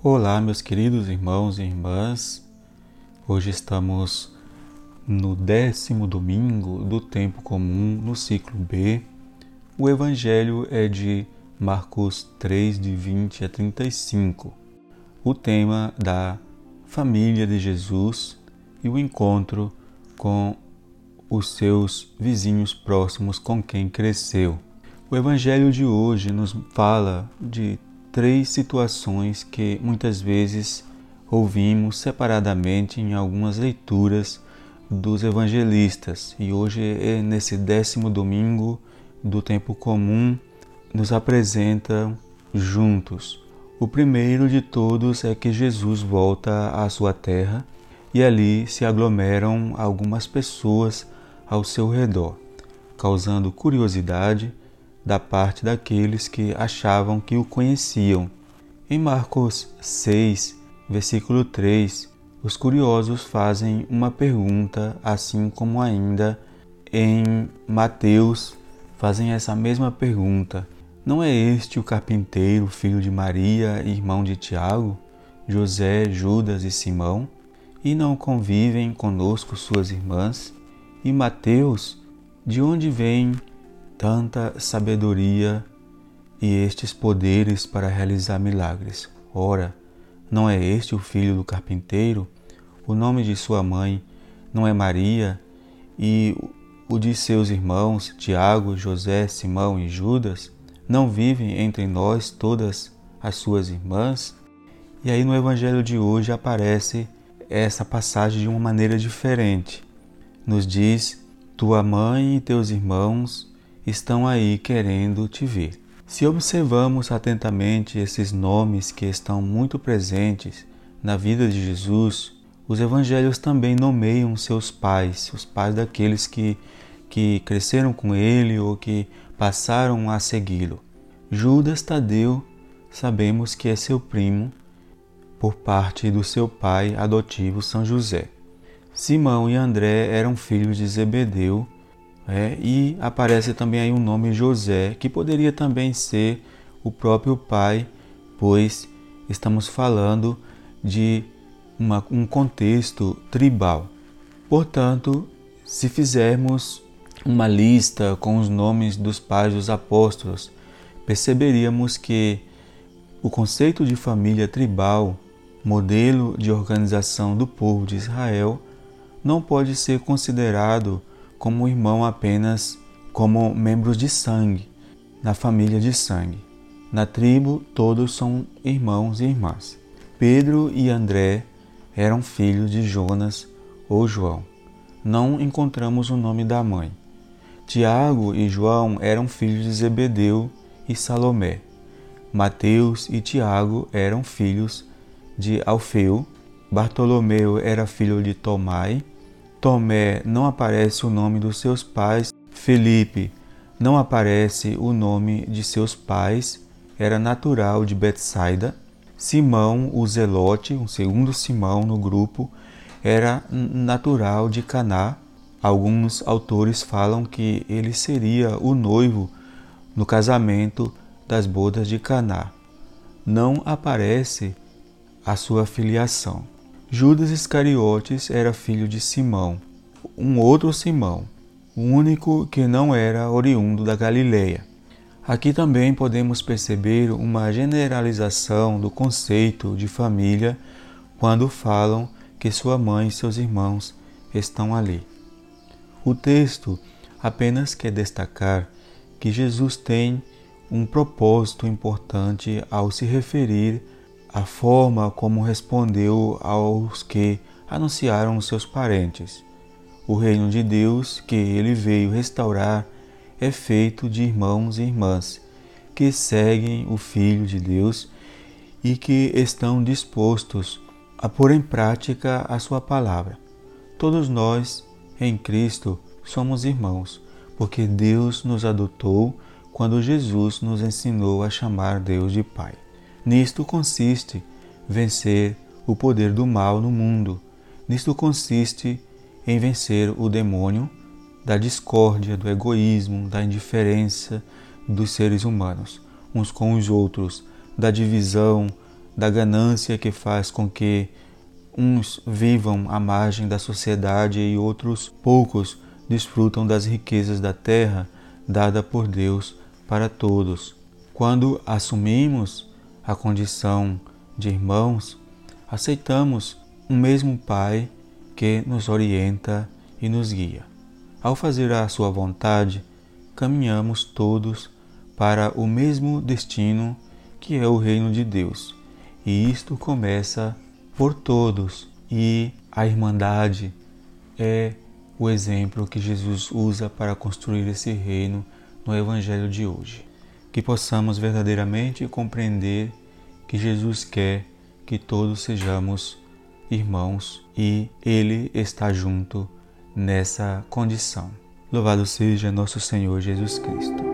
Olá, meus queridos irmãos e irmãs. Hoje estamos no décimo domingo do tempo comum, no ciclo B. O evangelho é de Marcos 3, de 20 a 35. O tema da família de Jesus e o encontro com os seus vizinhos próximos com quem cresceu. O evangelho de hoje nos fala de três situações que muitas vezes ouvimos separadamente em algumas leituras dos evangelistas e hoje é nesse décimo domingo do tempo comum nos apresentam juntos. O primeiro de todos é que Jesus volta à sua terra e ali se aglomeram algumas pessoas ao seu redor, causando curiosidade da parte daqueles que achavam que o conheciam. Em Marcos 6, versículo 3, os curiosos fazem uma pergunta, assim como ainda em Mateus fazem essa mesma pergunta. Não é este o carpinteiro, filho de Maria, irmão de Tiago, José, Judas e Simão? E não convivem conosco suas irmãs? E Mateus, de onde vem tanta sabedoria e estes poderes para realizar milagres. Ora, não é este o filho do carpinteiro? O nome de sua mãe não é Maria? E o de seus irmãos, Tiago, José, Simão e Judas, não vivem entre nós todas as suas irmãs? E aí no evangelho de hoje aparece essa passagem de uma maneira diferente. Nos diz: Tua mãe e teus irmãos estão aí querendo te ver. Se observamos atentamente esses nomes que estão muito presentes na vida de Jesus, os evangelhos também nomeiam seus pais, os pais daqueles que, que cresceram com ele ou que passaram a segui-lo. Judas Tadeu, sabemos que é seu primo por parte do seu pai adotivo São José. Simão e André eram filhos de Zebedeu é, e aparece também aí o nome José, que poderia também ser o próprio pai, pois estamos falando de uma, um contexto tribal. Portanto, se fizermos uma lista com os nomes dos pais dos apóstolos, perceberíamos que o conceito de família tribal, modelo de organização do povo de Israel, não pode ser considerado como irmão apenas como membros de sangue, na família de sangue. Na tribo, todos são irmãos e irmãs. Pedro e André eram filhos de Jonas ou João. Não encontramos o nome da mãe. Tiago e João eram filhos de Zebedeu e Salomé. Mateus e Tiago eram filhos de Alfeu. Bartolomeu era filho de Tomai Tomé não aparece o nome dos seus pais. Felipe não aparece o nome de seus pais. Era natural de Betsaida. Simão, o Zelote, um segundo Simão no grupo, era natural de Caná. Alguns autores falam que ele seria o noivo no casamento das bodas de Caná. Não aparece a sua filiação. Judas Iscariotes era filho de Simão, um outro Simão, o único que não era oriundo da Galileia. Aqui também podemos perceber uma generalização do conceito de família quando falam que sua mãe e seus irmãos estão ali. O texto apenas quer destacar que Jesus tem um propósito importante ao se referir a forma como respondeu aos que anunciaram os seus parentes. O reino de Deus que ele veio restaurar é feito de irmãos e irmãs que seguem o Filho de Deus e que estão dispostos a pôr em prática a sua palavra. Todos nós, em Cristo, somos irmãos, porque Deus nos adotou quando Jesus nos ensinou a chamar Deus de Pai. Nisto consiste vencer o poder do mal no mundo. Nisto consiste em vencer o demônio da discórdia, do egoísmo, da indiferença dos seres humanos, uns com os outros, da divisão, da ganância que faz com que uns vivam à margem da sociedade e outros poucos desfrutam das riquezas da terra dada por Deus para todos. Quando assumimos a condição de irmãos, aceitamos um mesmo Pai que nos orienta e nos guia. Ao fazer a Sua vontade, caminhamos todos para o mesmo destino que é o reino de Deus. E isto começa por todos, e a Irmandade é o exemplo que Jesus usa para construir esse reino no Evangelho de hoje. Que possamos verdadeiramente compreender que Jesus quer que todos sejamos irmãos e Ele está junto nessa condição. Louvado seja nosso Senhor Jesus Cristo.